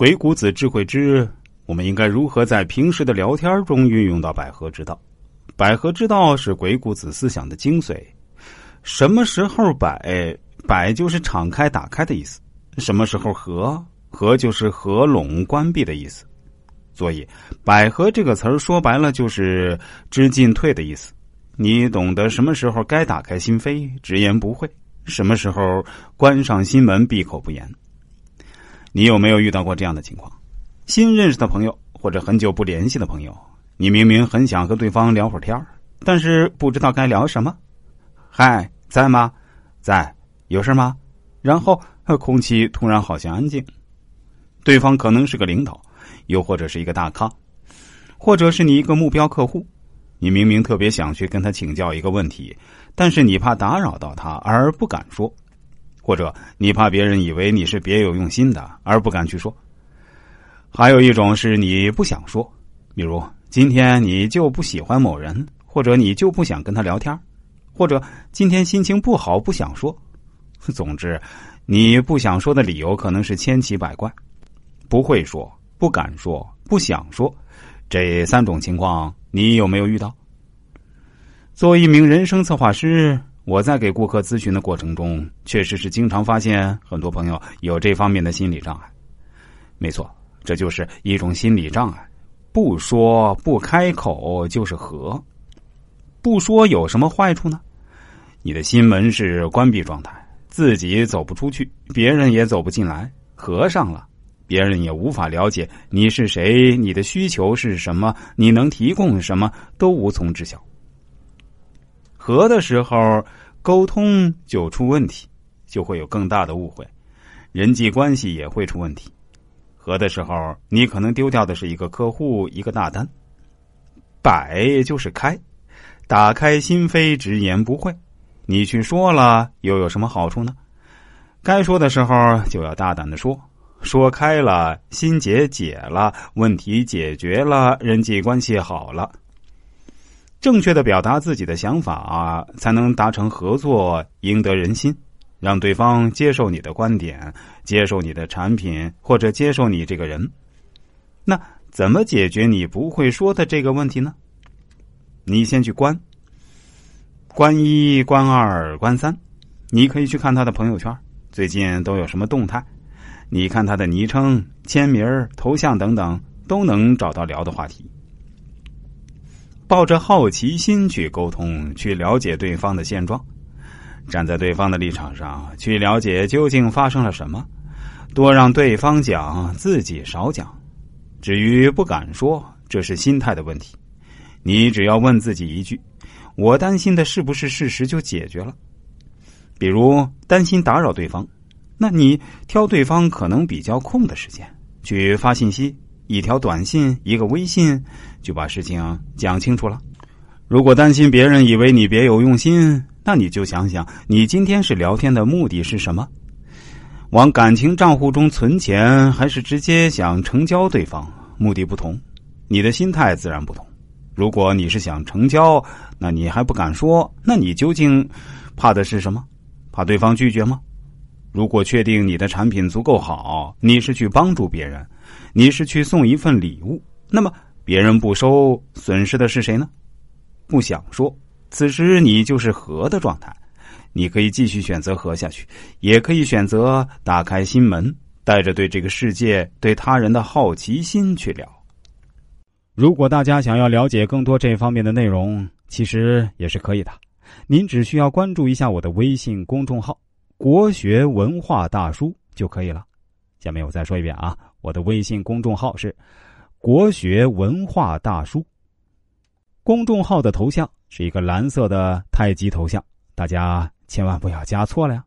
鬼谷子智慧之，我们应该如何在平时的聊天中运用到百合之道？百合之道是鬼谷子思想的精髓。什么时候百百就是敞开、打开的意思；什么时候合合就是合拢、关闭的意思。所以，百合这个词儿说白了就是知进退的意思。你懂得什么时候该打开心扉，直言不讳；什么时候关上心门，闭口不言。你有没有遇到过这样的情况？新认识的朋友或者很久不联系的朋友，你明明很想和对方聊会儿天但是不知道该聊什么。嗨，在吗？在，有事吗？然后空气突然好像安静。对方可能是个领导，又或者是一个大咖，或者是你一个目标客户。你明明特别想去跟他请教一个问题，但是你怕打扰到他而不敢说。或者你怕别人以为你是别有用心的而不敢去说，还有一种是你不想说，比如今天你就不喜欢某人，或者你就不想跟他聊天，或者今天心情不好不想说。总之，你不想说的理由可能是千奇百怪，不会说、不敢说、不想说，这三种情况你有没有遇到？作为一名人生策划师。我在给顾客咨询的过程中，确实是经常发现很多朋友有这方面的心理障碍。没错，这就是一种心理障碍。不说不开口就是和，不说有什么坏处呢？你的心门是关闭状态，自己走不出去，别人也走不进来。合上了，别人也无法了解你是谁，你的需求是什么，你能提供什么，都无从知晓。合的时候，沟通就出问题，就会有更大的误会，人际关系也会出问题。合的时候，你可能丢掉的是一个客户，一个大单。摆就是开，打开心扉，直言不讳。你去说了，又有什么好处呢？该说的时候就要大胆的说，说开了，心结解了，问题解决了，人际关系好了。正确的表达自己的想法啊，才能达成合作，赢得人心，让对方接受你的观点，接受你的产品，或者接受你这个人。那怎么解决你不会说的这个问题呢？你先去关，关一、关二、关三，你可以去看他的朋友圈，最近都有什么动态？你看他的昵称、签名、头像等等，都能找到聊的话题。抱着好奇心去沟通，去了解对方的现状，站在对方的立场上去了解究竟发生了什么，多让对方讲，自己少讲。至于不敢说，这是心态的问题。你只要问自己一句：我担心的是不是事实就解决了？比如担心打扰对方，那你挑对方可能比较空的时间去发信息。一条短信，一个微信，就把事情讲清楚了。如果担心别人以为你别有用心，那你就想想，你今天是聊天的目的是什么？往感情账户中存钱，还是直接想成交对方？目的不同，你的心态自然不同。如果你是想成交，那你还不敢说，那你究竟怕的是什么？怕对方拒绝吗？如果确定你的产品足够好，你是去帮助别人。你是去送一份礼物，那么别人不收，损失的是谁呢？不想说，此时你就是和的状态。你可以继续选择和下去，也可以选择打开心门，带着对这个世界、对他人的好奇心去聊。如果大家想要了解更多这方面的内容，其实也是可以的。您只需要关注一下我的微信公众号“国学文化大叔”就可以了。下面我再说一遍啊。我的微信公众号是“国学文化大叔”，公众号的头像是一个蓝色的太极头像，大家千万不要加错了呀。